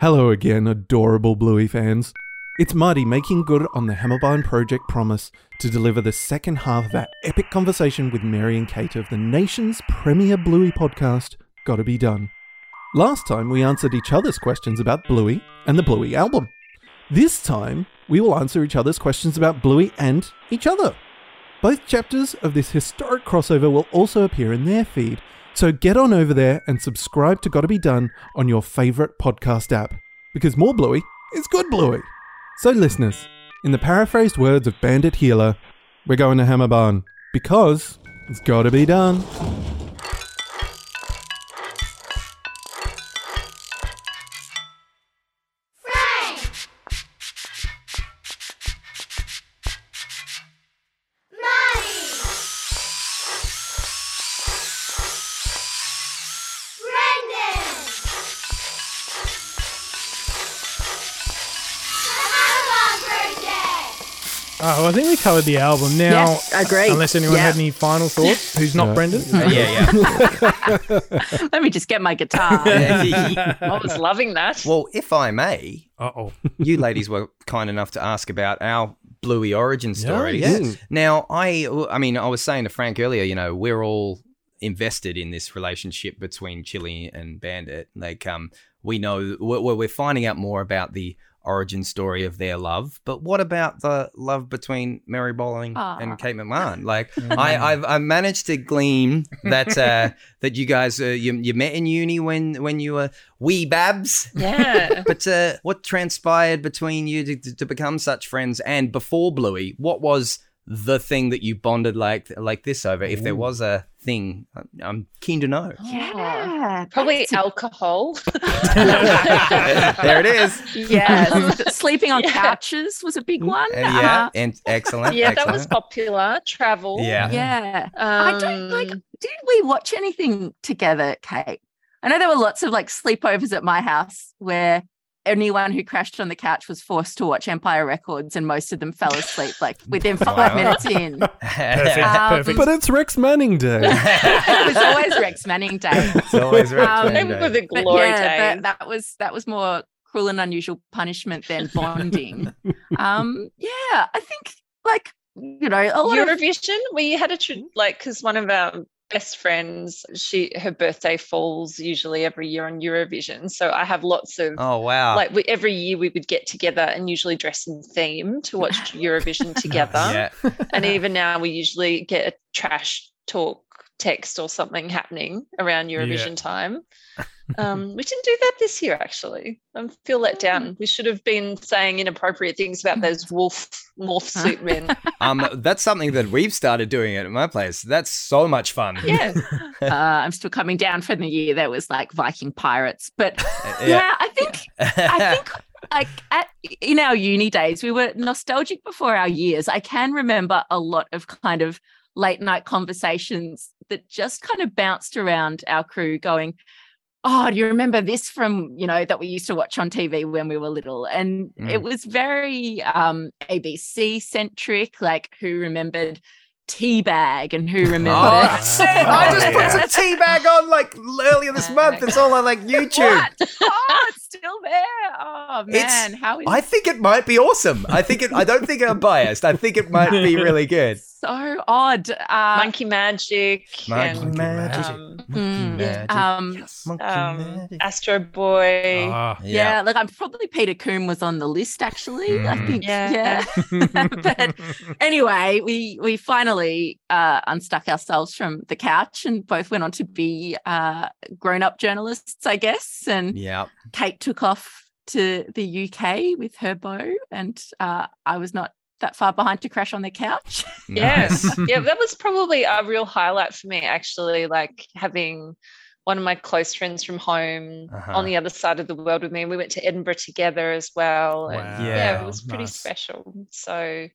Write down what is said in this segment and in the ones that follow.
Hello again, adorable Bluey fans. It's Marty making good on the Hammerbarn Project promise to deliver the second half of our epic conversation with Mary and Kate of the nation's premier Bluey podcast, Gotta Be Done. Last time we answered each other's questions about Bluey and the Bluey album. This time we will answer each other's questions about Bluey and each other. Both chapters of this historic crossover will also appear in their feed, so get on over there and subscribe to Gotta Be Done on your favourite podcast app, because more Bluey is good Bluey. So, listeners, in the paraphrased words of Bandit Heeler, we're going to Hammerbarn because it's gotta be done. Covered the album now. Yes, agreed. Unless anyone Yeah. had any final thoughts, who's not Yeah. Brendan? yeah, yeah. Let me just get my guitar. I was loving that. well, if I may, Uh oh. you ladies were kind enough to ask about our Bluey origin stories. yes. Now, I, I mean, I was saying to Frank earlier, you know, we're all invested in this relationship between Chili and Bandit. Like, um, we know we're, we're finding out more about the origin story of their love, but what about the love between Mary Bowling Aw. and Kate McMahon? Like, I, I've, I've managed to glean that uh, that you guys uh, you, you met in uni when when you were wee babs. Yeah. But uh, what transpired between you to, to become such friends? And before Bluey, what was the thing that you bonded like like this over? If there was a thing, I'm- I'm keen to know. yeah, Probably that's a- alcohol. there it is. yeah. Sleeping on Yeah. couches was a big one. Uh, yeah, Uh, and excellent. yeah, that was popular. Travel. Yeah. yeah. I don't like. Um, Did we watch anything together, Kate? I know there were lots of like sleepovers at my house where anyone who crashed on the couch was forced to watch Empire Records, and most of them fell asleep like within five Wow. minutes in. Perfect. Um, perfect. But it's Rex Manning Day. it was always Rex Manning Day. it's always Rex Um, Manning Remember Day. the But glory yeah, days. that, that was that was more cruel and unusual punishment than bonding. um, yeah, I think like you know a lot of Eurovision. We had a tr- like because one of our best friends, she her birthday falls usually every year on Eurovision. So I have lots of Oh wow! like we, every year we would get together and usually dress in theme to watch Eurovision together. yeah, And even now we usually get a trash talk text or something happening around Eurovision time. Um, we didn't do that this year, actually. I feel let down. We should have been saying inappropriate things about those wolf morph suit men. um, that's something that we've started doing at my place. That's so much fun. Yeah. uh, I'm still coming down from the year that was like Viking pirates, but Uh, yeah, I think I think like at in our uni days we were nostalgic before our years. I can remember a lot of kind of late night conversations that just kind of bounced around our crew going oh do you remember this from you know that we used to watch on tv when we were little and it Mm. was very um abc centric like who remembered teabag and who remembered Oh, that's it. I just put some tea bag on like earlier this month. It's all on like YouTube. What? Oh, it's still there. Oh It's- man, how is I think it might be awesome. I think it. I don't think I'm biased. I think it might be really good. So odd? Uh, Monkey Magic. Monkey and, Magic. Um, mm, Magic. um, Monkey um, magic. Astro Boy. Ah, yeah. like I'm probably Peter Coombe was on the list actually. I Mhm. think, yeah. Yeah. but anyway, we we finally uh, unstuck ourselves from the couch and both went on to be uh, grown up journalists, I guess. And Yeah. Kate took off to the UK with her beau, and uh, I was not that far behind to crash on the couch. Yes. Yeah, that was probably a real highlight for me, actually, like having one of my close friends from home Uh-huh. on the other side of the world with me. We went to Edinburgh together as well. And Wow. yeah, it was pretty Nice. special. So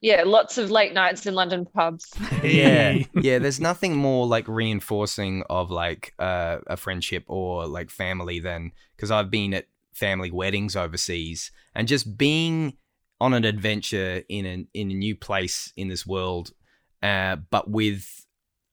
yeah, lots of late nights in London pubs. yeah yeah there's nothing more like reinforcing of like uh, a friendship or like family than because i've been at family weddings overseas and just being on an adventure in an in a new place in this world uh, but with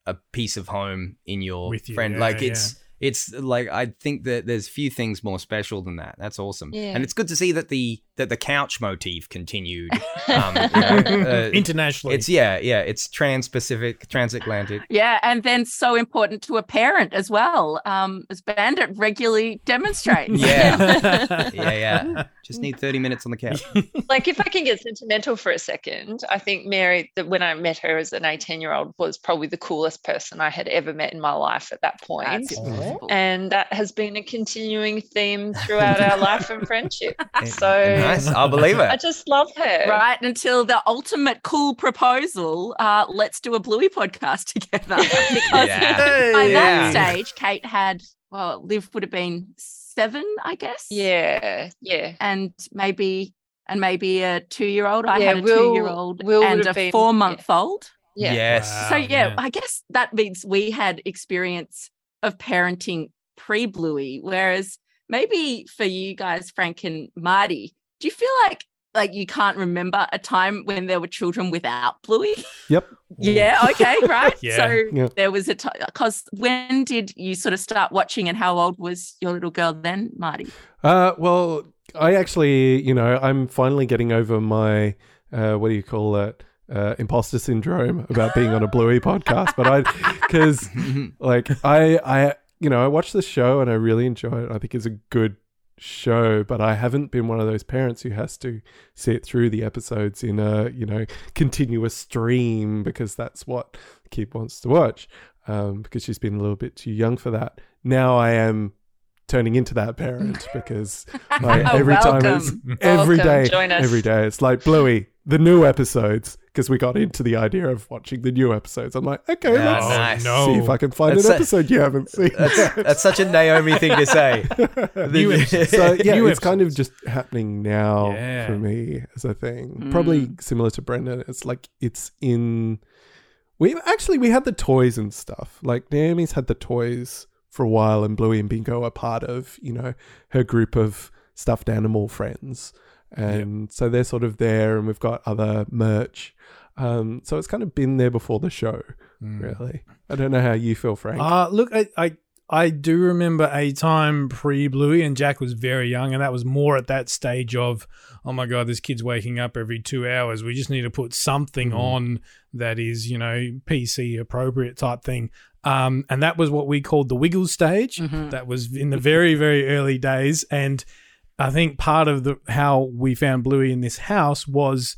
a piece of home in your With you, friend. yeah, like it's it's like I think that there's few things more special than that. That's awesome, Yeah. and it's good to see that the that the couch motif continued. Um, you know, uh, Internationally. it's yeah, yeah. It's trans-Pacific, transatlantic. Yeah, and then so important to a parent as well, um, as Bandit regularly demonstrates. Yeah. yeah, yeah. Just need 30 minutes on the couch. like if I can get sentimental for a second, I think Mary, that when I met her as an 18 year old, was probably the coolest person I had ever met in my life at that point. That's impossible. And that has been a continuing theme throughout our life and friendship. So nice. I'll believe it. I just love her. right until the ultimate cool proposal. Uh, let's do a Bluey podcast together. because Yeah. by Yeah. that stage, Kate had well, Liv would have been seven, I guess. Yeah, yeah. and maybe and maybe a two-year-old. I Yeah, had a Will- two-year-old Will and a been- four-month-old. Yeah. Yes. So yeah, yeah. I guess that means we had experience of parenting pre-Bluey, whereas maybe for you guys, Frank and Marty, do you feel like like you can't remember a time when there were children without Bluey? Yep. Yeah. Okay. Right. Yeah. So Yeah. there was a time because when did you sort of start watching, and how old was your little girl then, Marty? Uh, well, I actually, you know, I'm finally getting over my, uh, what do you call it? Uh, imposter syndrome about being on a Bluey podcast. But I, because like I, I, you know, I watched the show and I really enjoy it. I think it's a good show, but I haven't been one of those parents who has to sit through the episodes in a, you know, continuous stream because that's what the kid wants to watch. Um, because she's been a little bit too young for that. Now I am turning into that parent because like, every time it's every Welcome. day, Join us. every day it's like Bluey, the new episodes because we got into the idea of watching the new episodes. I'm like, okay, Yeah, let's nice. see if I can find That's an a- episode you haven't seen. That's, yet. that's such a Naomi thing to say. New episodes. so yeah, New it's kind of just happening now Yeah. for me as a thing. Probably Mm. similar to Brendan. It's like it's in. We actually we had the toys and stuff. Like Naomi's had the toys for a while, and Bluey and Bingo are part of you know her group of stuffed animal friends, and so they're sort of there, and we've got other merch. Um, so it's kind of been there before the show, Mm. really. I don't know how you feel, Frank. Uh, look, I, I I do remember a time pre Bluey, and Jack was very young, and that was more at that stage of, oh my god, this kid's waking up every two hours. We just need to put something Mhm. on that is, you know, PC appropriate type thing. Um, and that was what we called the wiggle stage. Mhm. That was in the very very early days, and I think part of the how we found Bluey in this house was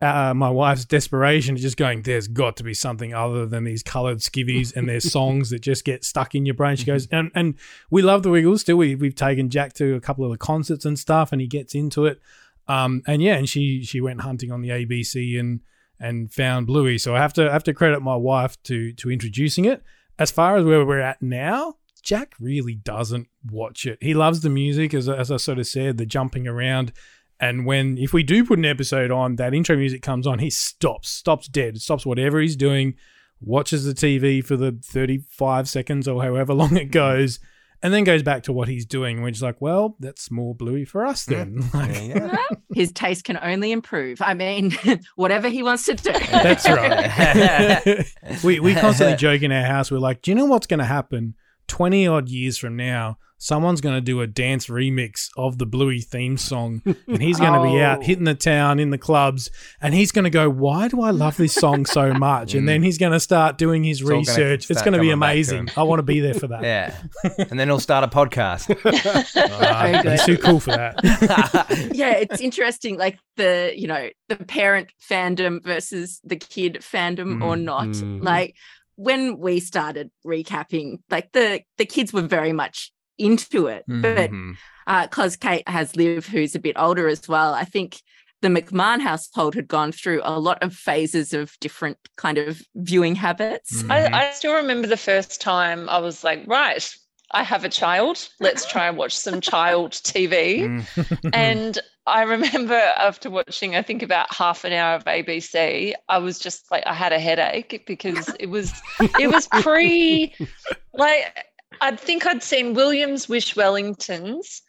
uh, my wife's desperation just going, there's got to be something other than these colored skivvies and their songs that just get stuck in your brain. She goes, and, and we love the Wiggles still. We, we've taken Jack to a couple of the concerts and stuff and he gets into it. Um, and yeah, and she, she went hunting on the ABC and, and found Bluey. So I have to, I have to credit my wife to, to introducing it. As far as where we're at now, Jack really doesn't watch it. He loves the music, as, as I sort of said, the jumping around. And when if we do put an episode on, that intro music comes on, he stops, stops dead, stops whatever he's doing, watches the TV for the 35 seconds or however long it goes, and then goes back to what he's doing. We're just like, well, that's more bluey for us then. Like, Yeah. His taste can only improve. I mean, whatever he wants to do. That's right. we we constantly joke in our house. We're like, do you know what's going to happen? Twenty odd years from now, someone's going to do a dance remix of the Bluey theme song, and he's going to be out Oh. hitting the town in the clubs, and he's going to go, "Why do I love this song so much?" And then he's going to start doing his all gonna research. It's going to be coming back to amazing. I want to be there for that. Yeah. And then he'll start a podcast. He's too cool for that. yeah, it's interesting, like the you know the parent fandom versus the kid fandom or Mm, not. mm. Like when we started recapping, like the the kids were very much into it, Mm, but because Kate has Liv, who's a bit older as well, I think the McMahon household had gone through a lot of phases of different kind of viewing habits. Mm. I, I still remember the first time I was like, right, I have a child. Let's try and watch some child TV. Mm. And I remember after watching, I think about half an hour of ABC, I was just like, I had a headache because it was, it was pre, like, I think I'd seen Williams Wish Wellingtons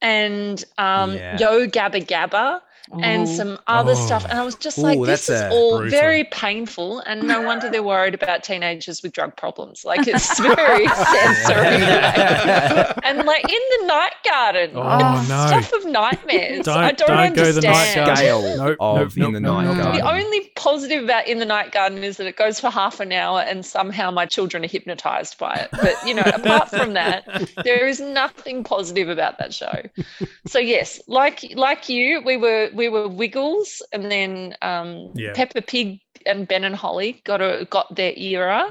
and um, Yeah. Yo Gabba Gabba. And oh. some other Oh. stuff. And I was just Ooh, like, this is all brutal. very painful. And no wonder they're worried about teenagers with drug problems. Like it's very sensory. like- and like in the night garden, Oh, no. stuff of nightmares. Don't- I don't, don't go the night understand. garden. Scale Nope, of nope, in the nope, night nope, nope. garden. The only positive about in the night garden is that it goes for half an hour and somehow my children are hypnotized by it. But you know, apart from that, there is nothing positive about that show. So yes, like like you, we were we were Wiggles and then um Yeah. Peppa Pig and Ben and Holly got a got their era.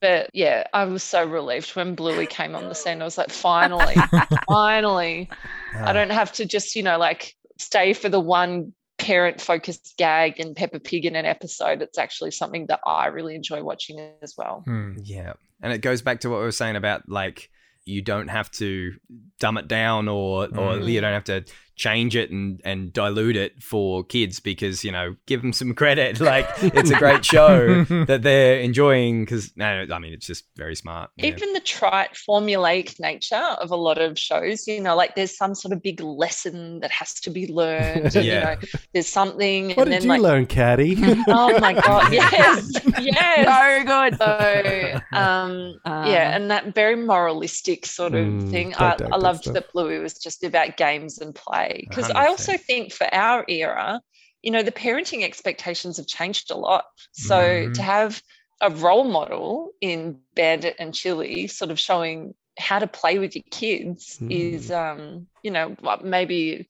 But yeah, I was so relieved when Bluey came on the scene. I was like, finally, finally. I don't have to just, you know, like stay for the one parent focused gag and Peppa Pig in an episode. It's actually something that I really enjoy watching as well. Hmm. Yeah. And it goes back to what we were saying about like you don't have to dumb it down or or Mm. you don't have to change it and and dilute it for kids because you know give them some credit like it's a great show that they're enjoying because no I mean it's just very smart yeah. Even the trite formulaic nature of a lot of shows, you know, like there's some sort of big lesson that has to be learned. and, Yeah. You know, there's something. What and did then you like, learn, Caddy? Oh my god, yes, yes. So good. So um, Uh, yeah, and that very moralistic sort of Mm, thing. I, I loved stuff. that Bluey was just about games and play. Because I also think for our era, you know, the parenting expectations have changed a lot. So Mhm. to have a role model in Bandit and Chili sort of showing how to play with your kids is um, you know, what maybe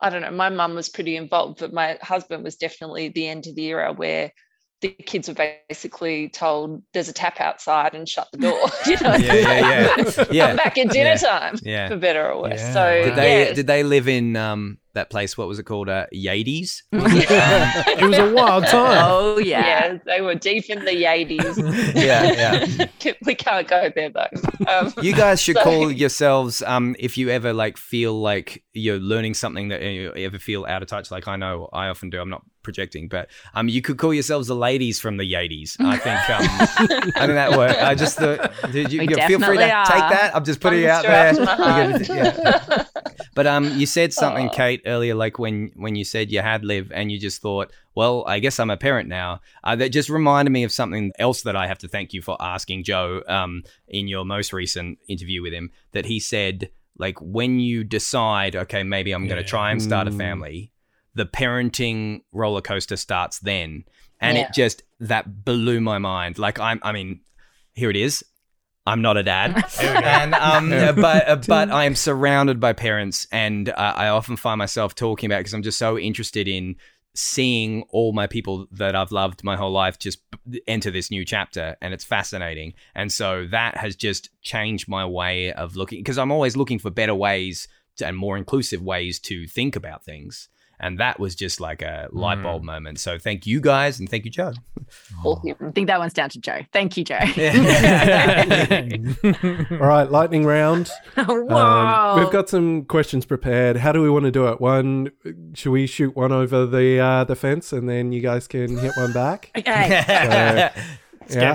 I don't know, my mum was pretty involved, but my husband was definitely the end of the era where the kids were basically told there's a tap outside and shut the door. you know, Yeah, yeah, yeah. Yeah. Come back at dinner Yeah. time yeah for better or worse. Yeah, So did they yeah, did they live in um that place what was it called uh Yades It was a wild time. Oh yeah. yeah, they were deep in the 80s. yeah yeah we can't go there though. Um, You guys should So- call yourselves um if you ever like feel like you're learning something that you ever feel out of touch. Like I know I often do. I'm not projecting, but um you could call yourselves the ladies from the 80s. I think um I think that work. I just thought did you, you feel free to definitely take that. I'm just putting it out there. to my You could- yeah. But um, you said something, Aw. Kate, earlier, like when when you said you had Liv, and you just thought, well, I guess I'm a parent now. Uh, that just reminded me of something else that I have to thank you for asking Joe. Um, in your most recent interview with him, that he said, like, when you decide, okay, maybe I'm going to try and start a Mm. family, the parenting roller coaster starts then, and Yeah. it just that blew my mind. Like, I'm, I mean, here it is. I'm not a dad, There we go. and um, but uh, but I am surrounded by parents, and uh, I often find myself talking about because I'm just so interested in seeing all my people that I've loved my whole life just b- enter this new chapter, and it's fascinating. And so that has just changed my way of looking because I'm always looking for better ways to, and more inclusive ways to think about things. And that was just like a light bulb moment. So thank you guys, and thank you, Joe. I think that one's down to Joe. Thank you, Joe. All right, lightning round. Whoa. Um, we've got some questions prepared. How do we want to do it? One, should we shoot one over the uh, the fence and then you guys can hit one back? Okay. yeah.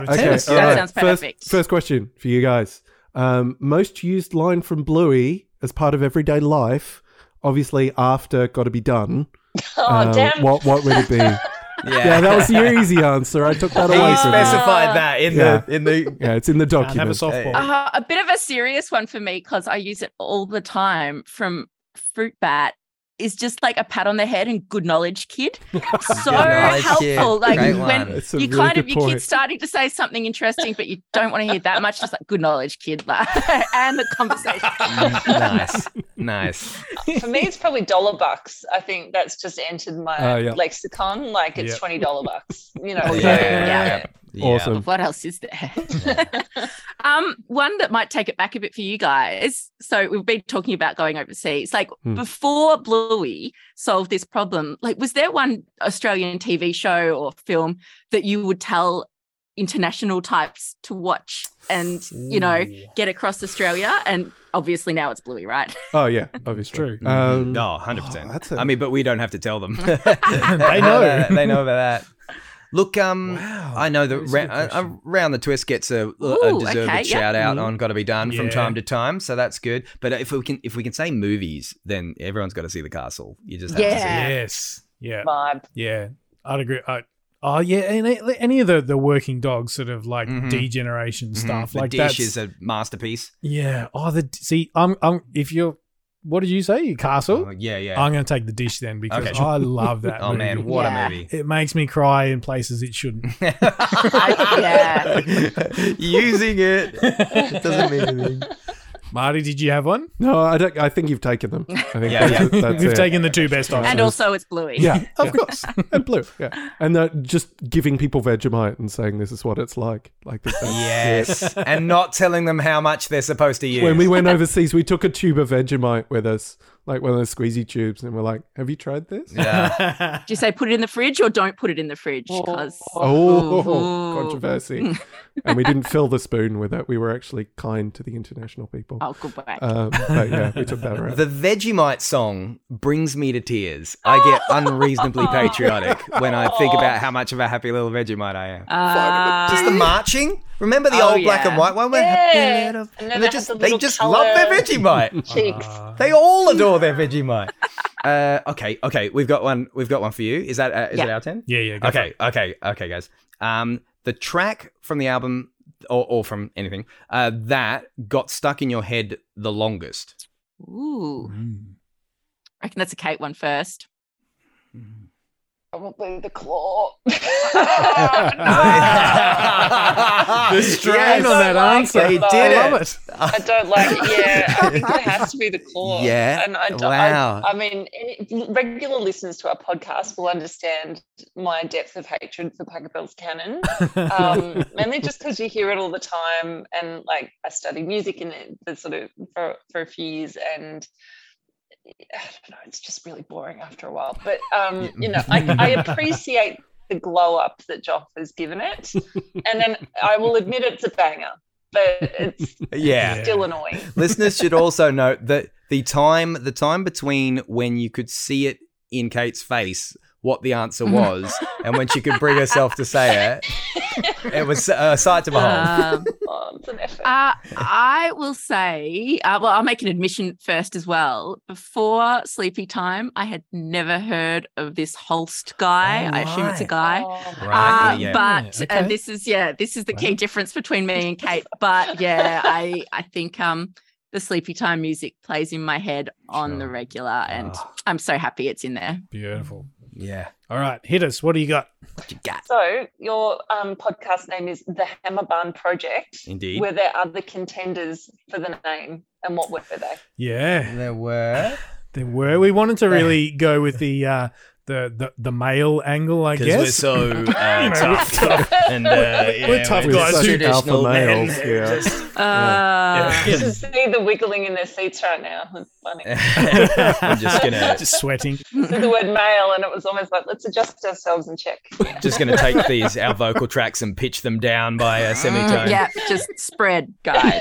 Okay. tennis. That right. sounds First, first question for you guys. Um, most used line from Bluey as part of everyday life, obviously after "Got to Be Done." oh Uh, damn! What what would it be? yeah, yeah, that was your easy answer. I took that He away from you. specified that in Yeah. the in the Yeah, it's in the Can't have a document. softball. Uh, a bit of a serious one for me because I use it all the time from Fruit Bat is just like a pat on the head and good knowledge kid. So knowledge helpful. kid. Like Great when one. It's a you really kind of your point. kid's starting to say something interesting, but you don't want to hear that much, just like good knowledge kid. Like, and the conversation. Mm, nice, nice. For me, it's probably dollar bucks. I think that's just entered my Oh, yeah. lexicon. Like it's Yeah. twenty dollar bucks. You know. Oh, so- yeah. Awesome. What else is there? um, one that might take it back a bit for you guys. So we've been talking about going overseas. Like Hmm. before Bluey solved this problem, like was there one Australian TV show or film that you would tell international types to watch and you know get across Australia? And obviously now it's Bluey, right? Oh yeah, obviously. True. Um, No, hundred percent. oh, that's a- I mean, but we don't have to tell them. They know. they know about that. Look, um, Wow. I know that That's a ra- good uh. Round the Twist gets a, a deserved okay, yeah. shout out Mm. on Got to Be Done from time to time, so that's good. But if we can if we can say movies, then everyone's got to see The Castle. You just have to see Yeah. it. Yes. Yeah. Vibe. Yeah. I'd agree. I, oh yeah, any, any of the the working dogs sort of like Mhm. D-Generation Mhm. stuff The like dish that's is a masterpiece. yeah. Oh, the see, I'm I'm if you're what did you say, Castle? Oh, yeah, yeah. I'm going to take the dish then because Okay. I love that. oh man, what Yeah. a movie! It makes me cry in places it shouldn't. Yeah. Using it doesn't mean anything. Marty, did you have one? No, I don't. I think you've taken them. I think Yeah, that's, yeah. that's We've it. taken the two best options. And also, it's Bluey. Yeah, of course. and blue. Yeah, and uh, just giving people Vegemite and saying this is what it's like. Like this. Yes, and not telling them how much they're supposed to use. When we went overseas, we took a tube of Vegemite with us, like one of those squeezy tubes, and we're like, "Have you tried this?" yeah. Do you say put it in the fridge or don't put it in the fridge? Because Oh, Ooh. controversy. and we didn't fill the spoon with it. We were actually kind to the international people. oh, good work. Um, but yeah, we took that around. The Vegemite song brings me to tears. I get unreasonably patriotic when I think about how much of a happy little Vegemite I am. Uh, Just the marching. Remember the Oh, old black and white one? Where Yeah. happy little- And then and they they just the they just colour- love their Vegemite. Cheeks. Uh, They all adore their Vegemite. Uh, okay, okay, we've got one. We've got one for you. Is that uh, is Yeah. it our ten? yeah, yeah. go for Okay, okay, okay, guys. Um, the track from the album, or, or from anything, uh, that got stuck in your head the longest. ooh, Mm. I reckon that's a Kate one first. Probably the claw. The strain Yes. on that Like answer. They it, did though. I it. love it. I don't like it. Yeah, I think it has to be the claw. Yeah? and I, don't- Wow. I, I mean, any, regular listeners to our podcast will understand my depth of hatred for Pachelbel's canon. Um, mainly just because you hear it all the time, and like I studied music in it for sort of for for a few years, and I don't know, it's just really boring after a while. But um, you know, I, I appreciate the glow up that Joff has given it, and then I will admit it's a banger, but it's Yeah. still annoying. Listeners should also note that the time the time between when you could see it in Kate's face what the answer was and when she could bring herself to say it, it was a sight to behold. Um, Oh, it's an effort. uh, I will say, uh, well, I'll make an admission first as well. Before Sleepy Time, I had never heard of this Holst guy. Oh, I assume it's a guy. Oh, Right, Uh, yeah. But Okay. uh, this is yeah, this is the key Wow. difference between me and Kate. But yeah, I I think um the sleepy time music plays in my head on the regular, and Oh. I'm so happy it's in there. Beautiful. Yeah. All right, hit us. What do you got? What you got? So your um, podcast name is the Hammer Barn Project. Indeed. Were there other contenders for the name, and what were they? Yeah, There were. there were. We wanted to really go with the uh, the, the the male angle, I guess. we're so uh, You tough. and uh, We're tough we're guys. just Such traditional alpha men. males, yeah. Just- Uh, You should see the wiggling in their seats right now. It's funny. I'm just gonna just sweating. See the word male, and it was almost like let's adjust ourselves and check. just gonna take these our vocal tracks and pitch them down by a semitone. yeah, just spread, guys.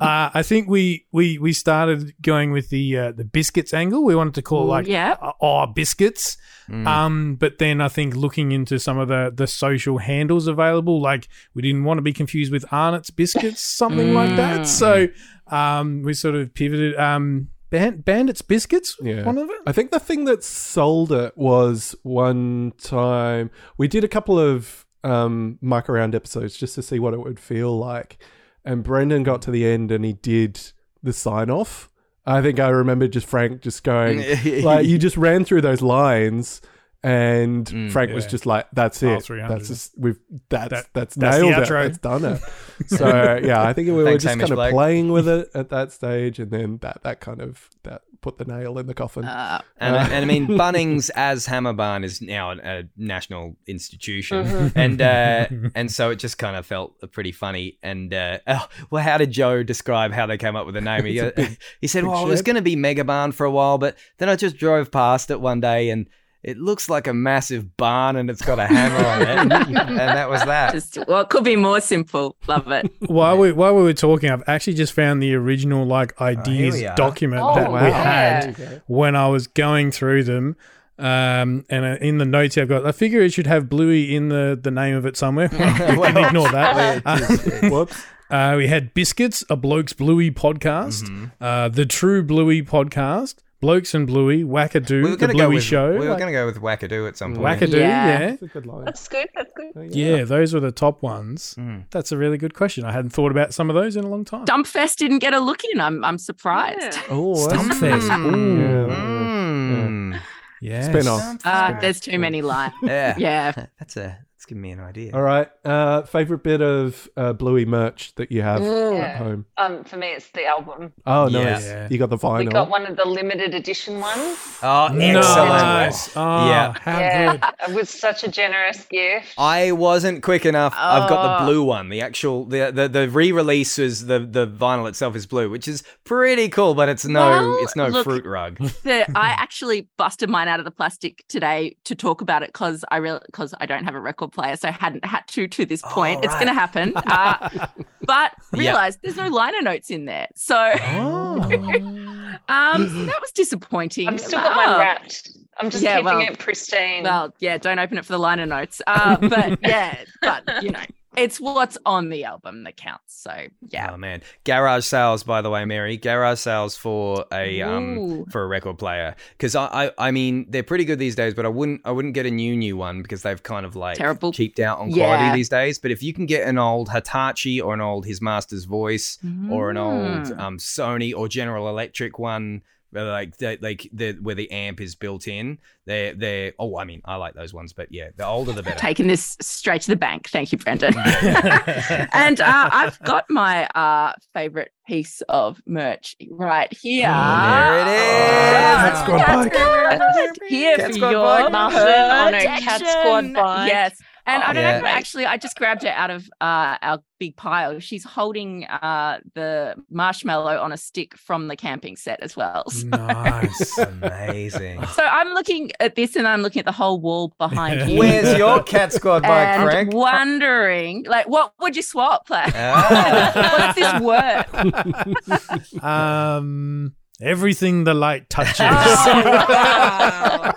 Uh, I think we we we started going with the uh, the biscuits angle. We wanted to call it like yeah. oh biscuits. Mm. Um, but then I think looking into some of the the social handles available, like we didn't want to be confused with Arnott's biscuits, something like that. Mm. So um, we sort of pivoted. Um, Band- Bandits biscuits, Yeah. one of it. I think the thing that sold it was one time we did a couple of um, muck around episodes just to see what it would feel like. And Brendan got to the end and he did the sign off. I think I remember just Frank just going, like, you just ran through those lines. And Mm. Frank was just like, "That's it. 300. That's just, we've that's That- that's, that's nailed it. outro. That's done it." So yeah, I think we were just Hamish kind of Blake. playing with it at that stage, and then that that kind of that put the nail in the coffin. Uh, And, Uh, and I mean, Bunnings as Hammer Barn is now a, a national institution, Mhm. and uh, and so it just kind of felt pretty funny. And uh, oh, well, how did Joe describe how they came up with the name? He, big- he said, big "Well, it was going to be Mega Barn for a while, but then I just drove past it one day and." It looks like a massive barn and it's got a hammer on it. and that was that. just well, it could be more simple. Love it. while we while we were talking, I've actually just found the original like ideas we are. document Oh, that we wow. had when I was going through them. Um, and uh, in the notes I've got, I figure it should have Bluey in the, the name of it somewhere. we can ignore that. Uh, Whoops. uh, we had Biscuits, a Blokes Bluey podcast, Mm-hmm. uh, the True Bluey podcast, Blokes and Bluey, Wackadoo, We were the gonna Bluey go with Show. we were like- going to go with Wackadoo at some point. Wackadoo, Yeah. yeah. That's a good line. That's good. That's good. Yeah, those were the top ones. Mm. That's a really good question. I hadn't thought about some of those in a long time. Dumpfest didn't get a look in. I'm I'm surprised. Yeah. Oh, Stumpfest. Mm. Mm. Yeah. Spin-off. Uh, there's too many lines. Yeah. Yeah. That's a that's giving me an idea. All right. Uh, favorite bit of uh, Bluey merch that you have Mm. at home? Um, for me, it's the album. Oh, nice. Yeah. You got the vinyl. We got one of the limited edition ones. Oh, excellent. Nice. Oh, Yeah. how yeah, good. it was such a generous gift. I wasn't quick enough. I've got the Oh. blue one. The actual the the, the re-release is the the vinyl itself is blue, which is pretty cool, but it's no Well, it's no look- fruit rug. The, I actually busted mine out of the plastic today to talk about it because I really because I don't have a record player, so I hadn't had to to this point. Oh, It's going to happen, uh, but Yeah. realized there's no liner notes in there, so Oh. um, that was disappointing. I've still got mine wrapped. I'm just Yeah, keeping well- it pristine. Well, yeah, don't open it for the liner notes. Uh, but yeah, but you know, it's what's on the album that counts. So yeah. Oh man, garage sales by the way, Mary. Garage sales for a um for a record player because I, I I mean they're pretty good these days, but I wouldn't I wouldn't get a new new one because they've kind of like Terrible. cheaped out on Yeah. quality these days. But if you can get an old Hitachi or an old His Master's Voice or an old Mm. um Sony or General Electric one. Like the, like the where the amp is built in, they're they're oh I mean I like those ones, but yeah, the older the better. Taking this straight to the bank. Thank you, Brendan. and uh, I've got my uh, favorite piece of merch right here. There it is. Cat Squad bike. Right Here Cat for Squad your bike. Muffin on a Cat. Squad bike. Yes. And I don't Yeah. know. Actually, I just grabbed it out of uh, our big pile. She's holding uh, the marshmallow on a stick from the camping set as well. So, nice. Amazing. so I'm looking at this, and I'm looking at the whole wall behind you. Where's your cat squad bike, and Frank? wondering, like, what would you swap? Like, Ah. what's this worth? um, everything the light touches. Oh,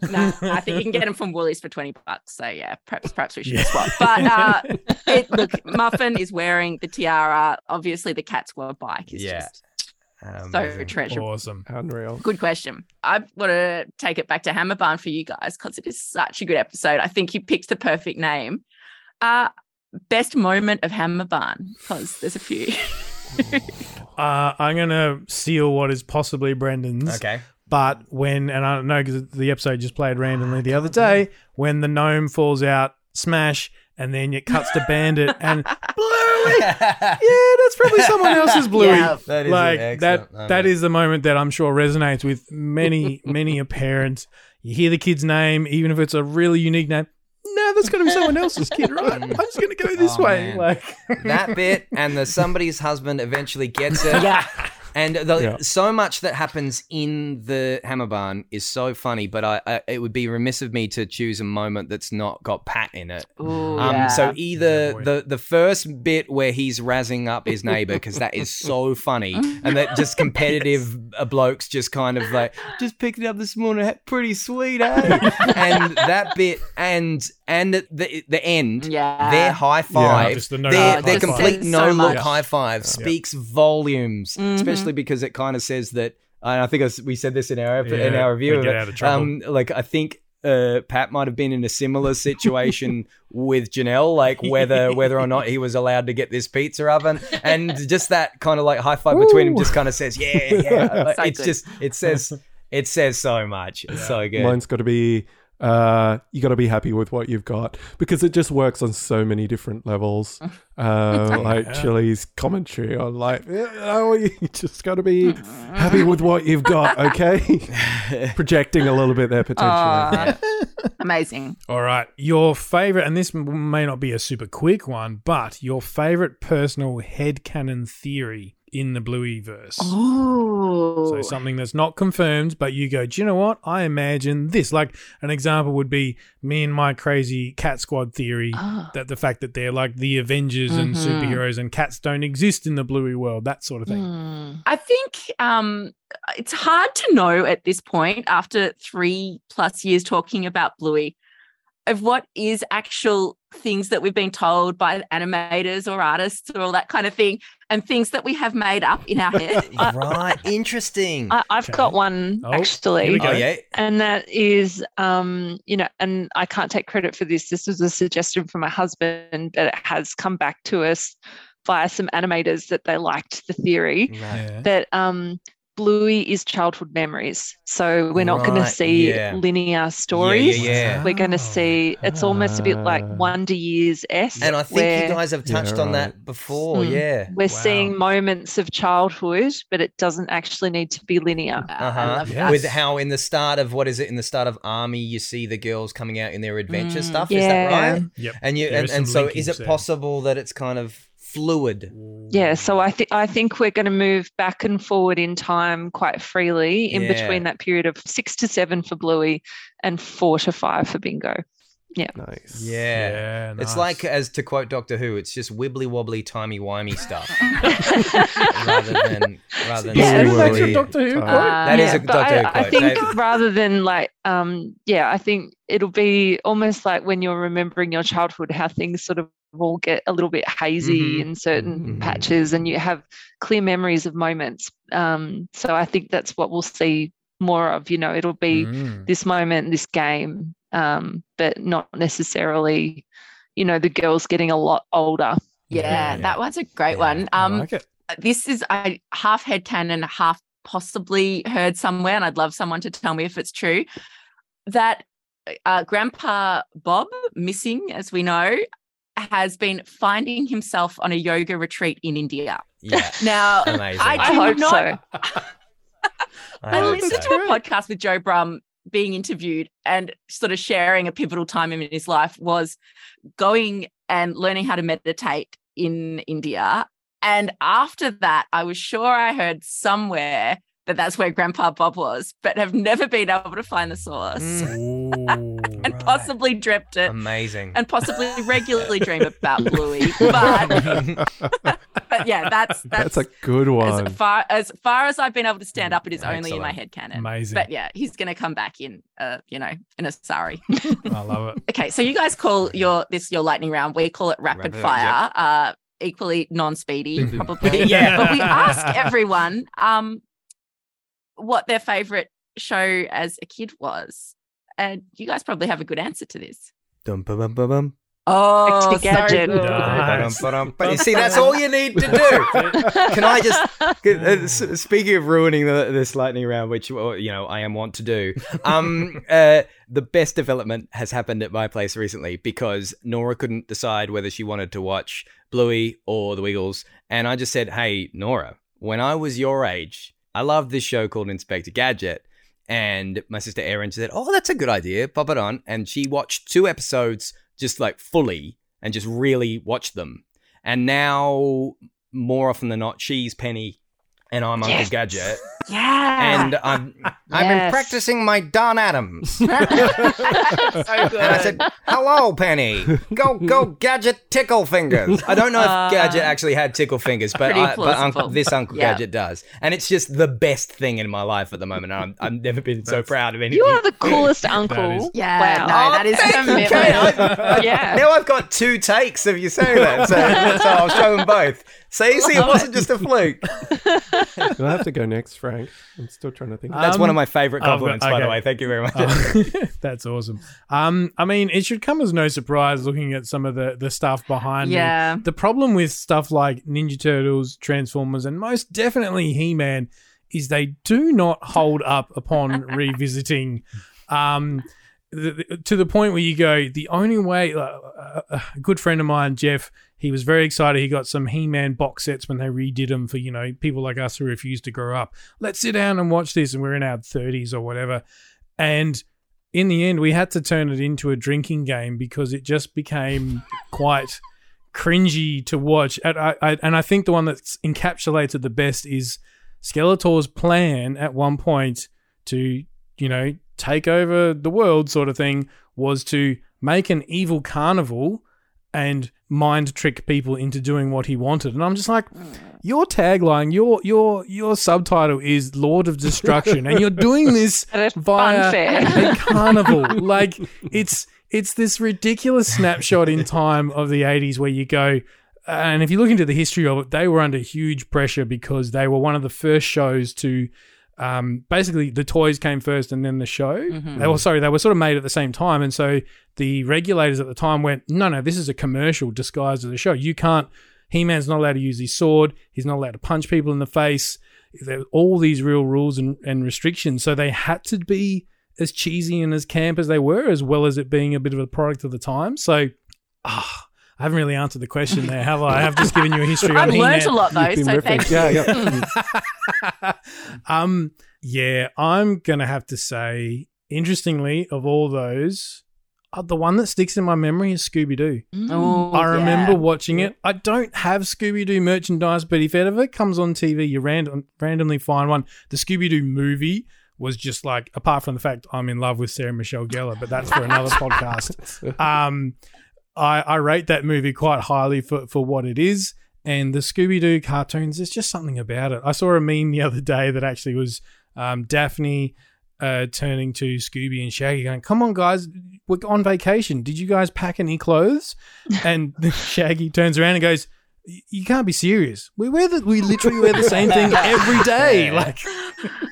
no, I think you can get them from Woolies for twenty bucks. So yeah, perhaps perhaps we should Yeah. swap. But uh, it, look, Muffin is wearing the tiara. Obviously, the cat squad bike is Yeah. just so Amazing. treasurable. awesome. Unreal. Good question. I want to take it back to Hammer Barn for you guys because it is such a good episode. I think you picked the perfect name. Uh, best moment of Hammer Barn because there's a few. Uh, I'm gonna steal what is possibly Brendan's. Okay. But when, and I don't know because the episode just played randomly the other day, when the gnome falls out, smash, and then it cuts to Bandit and Bluey. Yeah, that's probably someone else's Bluey. Yeah. That is like that. That is the moment that I'm sure resonates with many, many a parent. You hear the kid's name, even if it's a really unique name. No, that's going to be someone else's kid, right? I'm just going to go this Oh, way. man. Like that bit and the somebody's husband eventually gets it. yeah. And the, Yeah. so much that happens in the Hammer Barn is so funny, but I, I it would be remiss of me to choose a moment that's not got Pat in it. Ooh, Um, yeah. So either Yeah, the the first bit where he's razzing up his neighbor because that is so funny, and that just competitive uh, blokes just kind of like just picked it up this morning, pretty sweet, eh? and that bit and and the the, the end, Yeah. their high five, just the no their, look their high complete Says no so look high five speaks volumes, Mhm. especially because it kind of says that. And I think I s- we said this in our ep- in our review get it. out of trouble. Um, like I think uh, Pat might have been in a similar situation with Janelle, like whether whether or not he was allowed to get this pizza oven, and just that kind of like high five between him just kind of says, "Yeah, yeah." Like, So it's good. just it says it says so much. It's so good. Mine's got to be uh, you got to be happy with what you've got because it just works on so many different levels. Uh, like Yeah. Chili's commentary on like, oh, you just got to be happy with what you've got, okay? Projecting a little bit there potentially. Aw. Amazing. All right, your favorite, and this may not be a super quick one, but your favorite personal headcanon theory in the Bluey verse. Oh, So something that's not confirmed, but you go, do you know what? I imagine this. Like an example would be me and my crazy cat squad theory Ah. that the fact that they're like the Avengers and Mhm. superheroes and cats don't exist in the Bluey world, that sort of thing. Hmm. I think um, it's hard to know at this point, after three plus years talking about Bluey, of what is actual things that we've been told by animators or artists or all that kind of thing, and things that we have made up in our head. right. Interesting. I, I've Okay. got one Oh, here we actually. go. oh yeah. and that is um you know and i can't take credit for this this was a suggestion from my husband but it has come back to us via some animators that they liked the theory Right. Yeah. that um bluey is childhood memories so we're not going to see yeah. linear stories Yeah, yeah, we're going Oh. to see it's almost a bit like Ah. wonder years s And I think where you guys have Yeah, touched on that before. Mm. Yeah. we're Wow. seeing moments of childhood but it doesn't actually need to be linear Uh-huh. love Yes. With how in the start of what is it in the start of Army you see the girls coming out in their adventure Mm. stuff is that Yeah. right? Yep. And you There and, and so is it there. possible that it's kind of fluid? Yeah, mm. so I think I think we're going to move back and forward in time quite freely in Yeah. between that period of six to seven for Bluey and four to five for Bingo. Nice. Yeah. Yeah, It's like as to quote Doctor Who, it's just wibbly wobbly timey wimey stuff rather than rather than Yeah, Is that a Doctor Who Uh, quote? That is a but Doctor Who I, I quote. think That- rather than like, um, yeah, I think it'll be almost like when you're remembering your childhood, how things sort of all get a little bit hazy Mhm. in certain Mhm. patches, and you have clear memories of moments. Um, so I think that's what we'll see more of. You know, it'll be Mm. this moment, this game, um, but not necessarily, you know, the girls getting a lot older. yeah, Yeah. that one's a great Yeah, one. I Um, like it. this is I half head and half possibly heard somewhere, and I'd love someone to tell me if it's true. That uh, Grandpa Bob, missing as we know, has been finding himself on a yoga retreat in India. Yeah. Now, Amazing. I I do hope not. so. I hope listened so. to a podcast with Joe Brumm being interviewed and sort of sharing a pivotal time in his life was going and learning how to meditate in India. And after that, I was sure I heard somewhere that that's where Grandpa Bob was, but have never been able to find the source Mm, Ooh. and right. possibly dreamt it Amazing. and possibly regularly dream about Bluey. But, but yeah, that's that's, That's a good one. as far as far as I've been able to stand up, it is only in my head canon. Amazing. But yeah, he's going to come back in, uh, you know, in a sari. I love it. okay, so you guys call your this your lightning round. We call it rapid Rapid, fire. Uh, equally non-speedy, Mhm. probably. Yeah. But we ask everyone um what their favorite show as a kid was, and you guys probably have a good answer to this. Dum, ba, bum, ba, bum. Oh, Gadget. Nice. Ba-dum, ba-dum. But you see, that's all you need to do. Can I just uh, speaking of ruining the, this lightning round, which uh, you know I am want to do, um, uh, the best development has happened at my place recently because Nora couldn't decide whether she wanted to watch Bluey or The Wiggles, and I just said, "Hey, Nora, when I was your age, I loved this show called Inspector Gadget." And my sister Erin said, "Oh, that's a good idea. Pop it on." And she watched two episodes just like fully and just really watch them. And now, more often than not, she's Penny and I'm Uncle Yes. Gadget. Yeah. And I'm I've been practicing my Don Adams. so good. And I said, "Hello, Penny. Go, go, Gadget, tickle fingers." I don't know if Uh, Gadget actually had tickle fingers, but I, but Uncle, this Uncle Yeah. Gadget does, and it's just the best thing in my life at the moment. I'm, I've never been so proud of anything. You are the coolest is- uncle. yeah, Wow. no, that is thank you, commitment. I- Yeah. Now I've got two takes of you saying that, so, so I'll show them both. See, see, it wasn't just a fluke. You'll have to go next, Frank. I'm still trying to think. That's Um, one of my favorite I've got- compliments, by the way. Thank you very much. Oh, that's awesome. Um, I mean, it should come as no surprise looking at some of the, the stuff behind me. Yeah. The problem with stuff like Ninja Turtles, Transformers, and most definitely He Man is they do not hold up upon revisiting. Um, the, the- to the point where you go, the only way, uh, uh, a good friend of mine, Jeff, he was very excited. He got some He Man box sets when they redid them for, you know, people like us who refuse to grow up. Let's sit down and watch this. And we're in our 30s or whatever. And in the end, we had to turn it into a drinking game because it just became quite cringy to watch. And I, I and I think the one that's encapsulated the best is Skeletor's plan at one point to you know take over the world, sort of thing, was to make an evil carnival and mind trick people into doing what he wanted. And I'm just like, your tagline, your your your subtitle is Lord of Destruction, and you're doing this via a carnival. like it's it's this ridiculous snapshot in time of the 80s where you go and if you look into the history of it, they were under huge pressure because they were one of the first shows to um, basically the toys came first and then the show. Mhm. They were sorry, they were sort of made at the same time, and so the regulators at the time went, no, no, this is a commercial disguised as a show. You can't. He Man's not allowed to use his sword. He's not allowed to punch people in the face. There all these real rules and, and restrictions. So they had to be as cheesy and as camp as they were, as well as it being a bit of a product of the time. So, ah, I haven't really answered the question there, have I? I have just given you a history on I've learned a lot though, You've been so riffing. thank Yeah, you. yeah. um, yeah, I'm gonna have to say, interestingly, of all those, uh, the one that sticks in my memory is Scooby Doo. Oh, I remember yeah. watching it. I don't have Scooby Doo merchandise, but if it ever comes on TV, you random, randomly find one. The Scooby Doo movie was just like, apart from the fact I'm in love with Sarah Michelle Gellar, but that's for another podcast. Um, I, I rate that movie quite highly for, for what it is. And the Scooby Doo cartoons, there's just something about it. I saw a meme the other day that actually was um, Daphne uh, turning to Scooby and Shaggy, going, "Come on, guys, we're on vacation. Did you guys pack any clothes?" And Shaggy turns around and goes, "You can't be serious. We wear the, we literally wear the same thing every day. Like,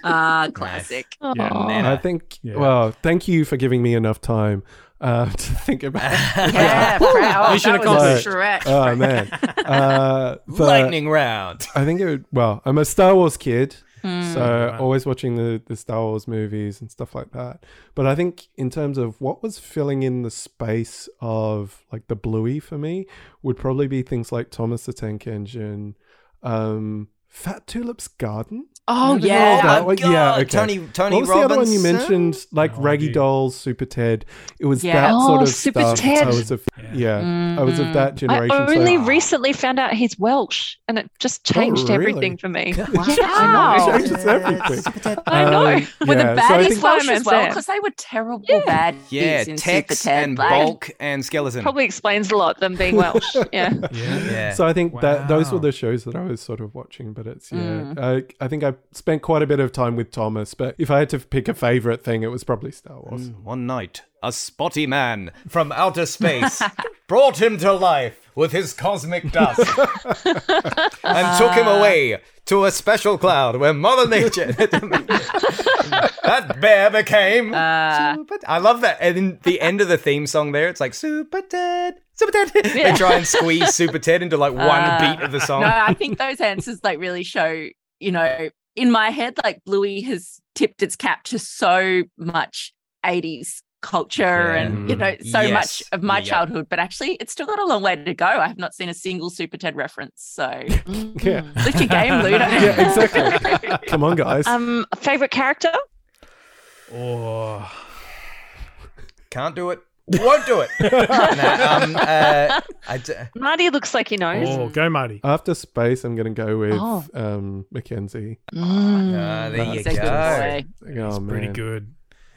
Ah, classic. Yeah. Aw. I think. Yeah. Well, thank you for giving me enough time uh, to think about. Yeah, proud. Mission that was accomplished. Oh man, uh, Lightning round. I think it would. Well, I'm a Star Wars kid, Hmm. so Right. always watching the the Star Wars movies and stuff like that. But I think in terms of what was filling in the space of like the Bluey for me would probably be things like Thomas the Tank Engine, um, Fat Tulip's Garden. Oh yeah. that Oh, one? God. yeah. Okay. Tony Tony what was the other one you mentioned? Like No Raggy idea. Dolls, Super Ted. It was Yeah. that sort Oh, of Super stuff. Ted. I was of Yeah. yeah, I was of that generation. I so- only recently found out he's Welsh, and it just changed really? everything for me. Wow. I know. Changes everything. I know. Um, Were the yeah, so I baddies think- Welsh as well? Because they were terrible Yeah. bad Yeah, in Tex Super Ted. and like- Bulk and Skeleton. Probably explains a lot them being Welsh. Yeah. yeah. Yeah. So I think that those were the shows that I was sort of watching. But it's yeah, Mm. I, I think I spent quite a bit of time with Thomas. But if I had to pick a favorite thing, it was probably Star Wars. Mm, One night, a spotty man from outer space brought him to life with his cosmic dust and took him away to a special cloud where Mother Nature. that bear became. Uh, Super- I love that. And in the end of the theme song there, it's like Super Ted, Super Ted. They try and squeeze Super Ted into like one Uh, beat of the song. no, I think those answers like really show, you know, in my head, like Bluey has tipped its cap to so much 80s culture Yeah. and, you know, so Yes. much of my Yeah. childhood, but actually it's still got a long way to go. I have not seen a single Super Ted reference. So Yeah. lift your game, Ludo. Yeah, exactly. Come on, guys. Um, favorite character? Oh, Can't do it. Won't do it. Nah, um, uh, I d- Marty looks like he knows. oh, go Marty. After space, I'm going to go with Oh. um, Mackenzie. Mm. Ah, there you He's a good go. boy. Oh, It's pretty man. good.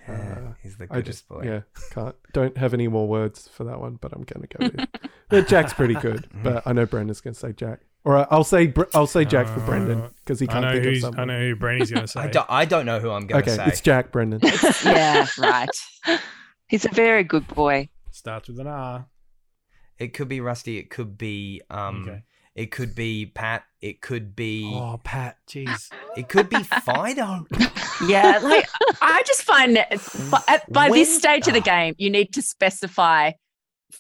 Yeah, he's the I goodest just boy. yeah can't don't have any more words for that one, but I'm going to go with. but Jack's pretty good, but I know Brendan's going to say Jack, or I'll say Br- I'll say Jack for Brendan Uh, because he I can't know think of who's, something. I know who Brandy's going to say. I don't, I don't know who I'm going to okay, say. it's Jack Brendan. yeah, right. He's a very good boy. Starts with an R. It could be Rusty. It could be um. Okay. It could be Pat. It could be. Oh, Pat. Jeez. It could be Fido. Yeah, like I just find that by, at- by this When- stage of the Ah. game, you need to specify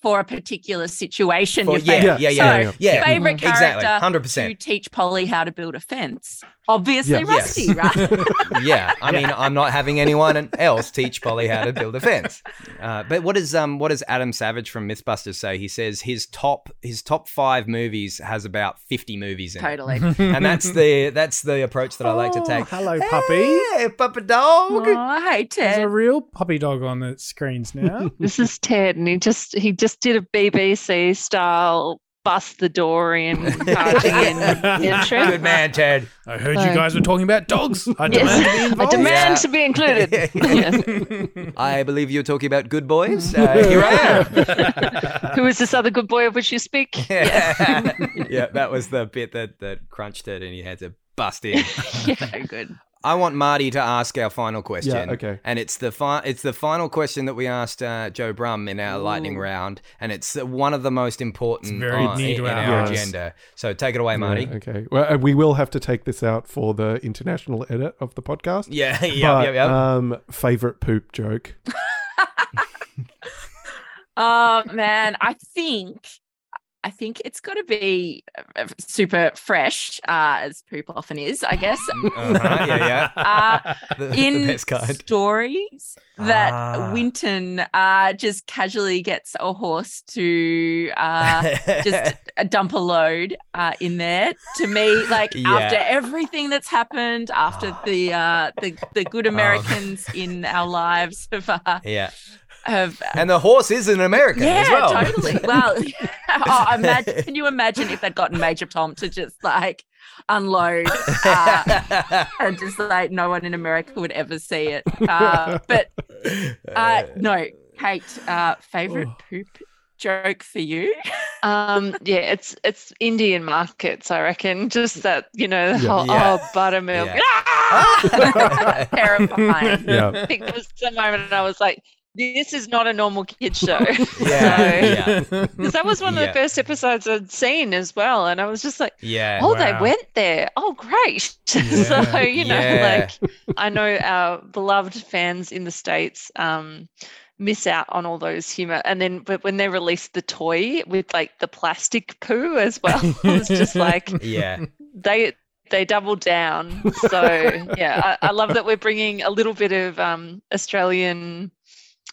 for a particular situation For- your yeah, favorite, yeah, So, yeah, yeah. yeah. favorite Exactly. character Hundred to percent. teach Polly how to build a fence. Obviously, Yeah. Yes. Rusty, right? yeah, I mean, I'm not having anyone else teach Polly how to build a fence. Uh, but what does um what does Adam Savage from MythBusters say? He says his top his top five movies has about 50 movies in it, totally. and that's the that's the approach that I like to Oh, take. hello, puppy. Hey, puppy dog. Oh, hey, Ted. There's a real puppy dog on the screens now. This is Ted, and he just he just did a BBC style bust the door in, barging in the entrance. Good man, Ted. I heard Like- you guys were talking about dogs. I Yes. demand to be I demand Yeah. to be included. Yes. I believe you're talking about good boys. Uh, here I am. Who is this other good boy of which you speak? am. yeah, that was the bit that, that crunched it and he had to bust in. So good. I want Marty to ask our final question. Yeah, okay. And it's the fi- it's the final question that we asked uh, Joe Brumm in our lightning round, and it's uh, one of the most important It's very on- near in, in our our hearts. agenda. So take it away, Marty. Yeah, okay. Well, uh, we will have to take this out for the international edit of the podcast. Yeah, yeah, but, yeah, yeah. Um, favorite poop joke. Oh man, I think I think it's got to be uh, super fresh, uh, as poop often is, I guess. Uh-huh, yeah, Uh, The, the in kind. stories that Ah. Winton uh, just casually gets a horse to uh, just dump a load uh, in there. To me, like Yeah. after everything that's happened, after the uh, the the good Um. Americans in our lives have uh, yeah, have and the horse is an American yeah, as well. totally. Well, oh, imagine, can you imagine if they'd gotten Major Tom to just like unload uh, and just like no one in America would ever see it? Uh, but uh, no, Kate, uh, favorite Oh. poop joke for you? Um, yeah, it's it's Indian markets, I reckon. Just that, you know, the Yeah. whole Yeah. oh buttermilk. Yeah. Ah! Terrifying. Yeah. I think that was the moment I was like, this is not a normal kid show. yeah, yeah, Because that was one of Yeah. the first episodes I'd seen as well. And I was just like, yeah. oh, they went there. Oh, great. so, you know, Yeah. like I know our beloved fans in the States um, miss out on all those humor. And then but when they released the toy with like the plastic poo as well, it was just like yeah. they they double down. So yeah, I, I love that we're bringing a little bit of um, Australian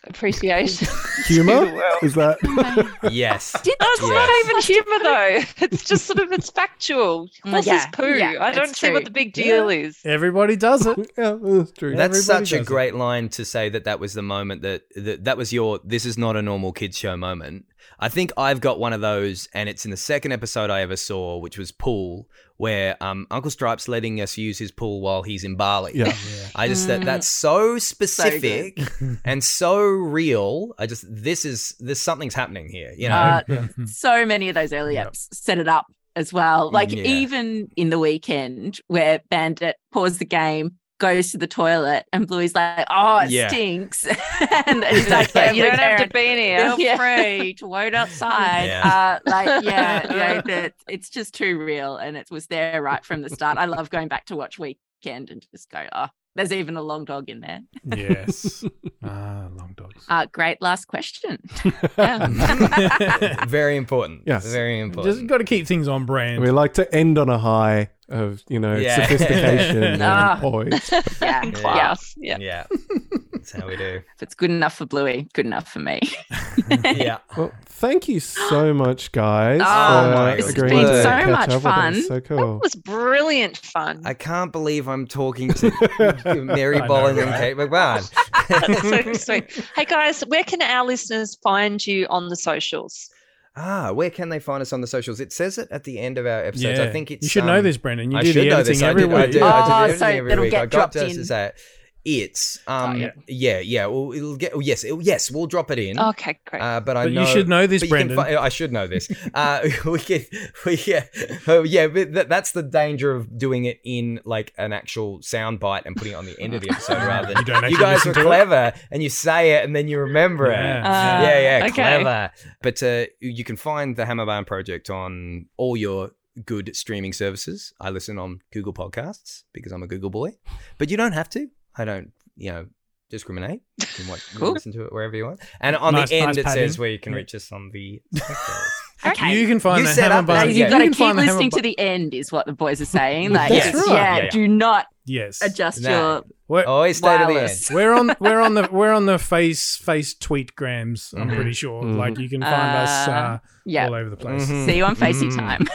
appreciation. Humor? to the world. Is that? Yes. Did That's Yeah. not even humor though. It's just sort of it's factual. Mm, Horses yeah, poo. yeah, I don't see true. what the big deal is. Everybody does it. yeah, that's true. That's Everybody such a does it. great line to say that that was the moment that, that that was your this is not a normal kids show moment. I think I've got one of those, and it's in the second episode I ever saw, which was Pool, where um, Uncle Stripe's letting us use his pool while he's in Bali. Yeah. I just that Mm. that's so specific good. and so real. I just this is this something's happening here. You know, Uh, so many of those early Yep. apps set it up as well. Like Yeah. even in the weekend where Bandit paused the game, goes to the toilet, and Bluey's like, "Oh, it Yeah. stinks," and he's like, Yeah, "Yeah, you don't have to be in here. Feel free to wait outside. Yeah. Uh, like, yeah, yeah that it's just too real, and it was there right from the start. I love going back to watch Weekend and just go, "Oh, there's even a long dog in there." yes. Ah, long dogs. Uh, great last question. very important. Yes. very important. Just got to keep things on brand. We like to end on a high of, you know, Yeah. sophistication and Ah. poise. yeah, yeah. Class. Yeah. yeah, that's how we do. If it's good enough for Bluey, good enough for me. Yeah. Well, thank you so much, guys. Oh for my It's God. agreeing been to so much up with us. fun. So That cool. was brilliant fun. I can't believe I'm talking to Mary I know, Bolling and? Kate McMahon. That's so sweet. Hey guys, where can our listeners find you on the socials? Ah, where can they find us on the socials? It says it at the end of our episodes. I think it's. you should know um, this, Brendan. You I do should the know editing this. I every do. I week. do. Oh, I do so every it'll week. get I got dropped to in. say it. It's um yeah. yeah yeah well it'll get oh, yes it, yes we'll drop it in Okay, great. uh, but I But know you should know this, but you can Brendan. fi- I should know this. Uh, we can, we, yeah, oh, yeah. But that, that's the danger of doing it in like an actual sound bite and putting it on the end of the episode rather than You don't you guys listen are to it? clever and you say it and then you remember it. Yeah. Uh, yeah, yeah, okay. clever. But uh, you can find the Hammerbarn Project on all your good streaming services. I listen on Google Podcasts because I'm a Google boy, but you don't have to. I don't, you know, discriminate. You can, watch, Cool. listen to it wherever you want. And on Nice- the end, nice it padding. says where you can reach us on the. Okay. You can find You the set up Hammer that- Bar- You've yeah, got to you can keep listening Hammer to the end, is what the boys are saying. Like, That's it's- right. yeah, Yeah, yeah. do not Yes. adjust Nah. your We're, Always stay to the end. wireless. we're on we're on the we're on the face face tweet grams. I'm Mhm. pretty sure. Mhm. Like you can find us Uh, uh, Yeah. all over the place. Mhm. See you on Facey Mhm. time.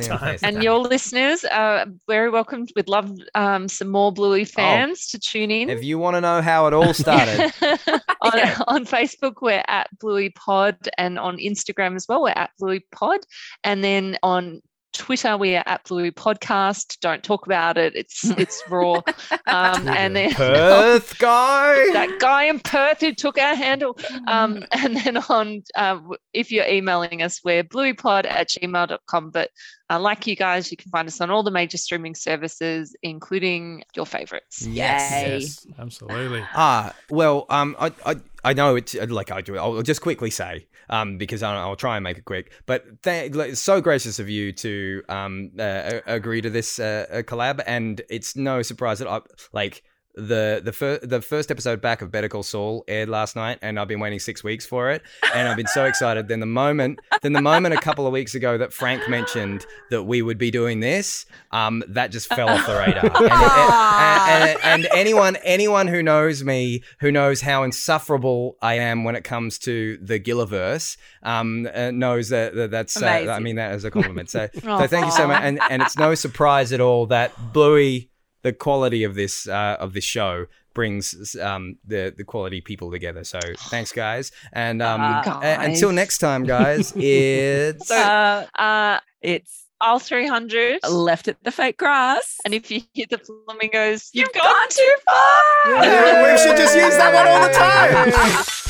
Yeah, And your listeners are very welcome. We'd love um, some more Bluey fans to tune in. If you want to know how it all started, on, Yeah. on Facebook, we're at Bluey Pod, and on Instagram as well, we're at Bluey Pod. And then on Twitter, we are at Bluey Podcast. Don't talk about it; it's it's raw. Um, and then Perth guy. that guy in Perth who took our handle. Um, and then on, uh, if you're emailing us, we're blueypod at gmail.com. But uh, like you guys, you can find us on all the major streaming services, including your favorites. Yes. Yay. Yes, absolutely. Ah, well, um, I, I, I know it's uh, like I do. I'll just quickly say, um, because I'll, I'll try and make it quick. But th- it's so gracious of you to um uh, agree to this uh, uh, collab, and it's no surprise that I like the the first the first episode back of Better Call Saul aired last night, and I've been waiting six weeks for it, and I've been so excited. Then the moment, then the moment a couple of weeks ago that Frank mentioned that we would be doing this, um, that just fell off the radar. And, and, and, and anyone anyone who knows me, who knows how insufferable I am when it comes to the Gilliverse, um, uh, knows that, that that's uh, I mean that as a compliment. So, so thank you so much. And and it's no surprise at all that Bluey, the quality of this uh, of this show brings um, the the quality people together. So thanks, guys. And um, Ah, a- until next time, guys. It's Uh, Uh, it's All 300. left at the fake grass. And if you hit the flamingos, you've, You've gone, gone too far. Yeah, we should just use that one all the time.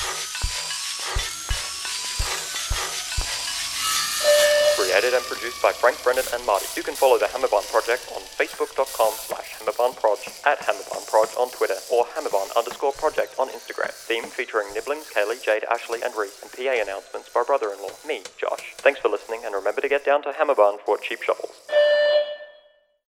by Frank Brennan and Marty. You can follow the Hammerbarn Project on facebook.com slash hammerbarnproj, at hammerbarnproj on Twitter, or hammerbarn underscore project on Instagram. Theme featuring Nibblings, Kaylee, Jade, Ashley, and Ree, and PA announcements by brother-in-law, me, Josh. Thanks for listening, and remember to get down to Hammerbarn for cheap shovels.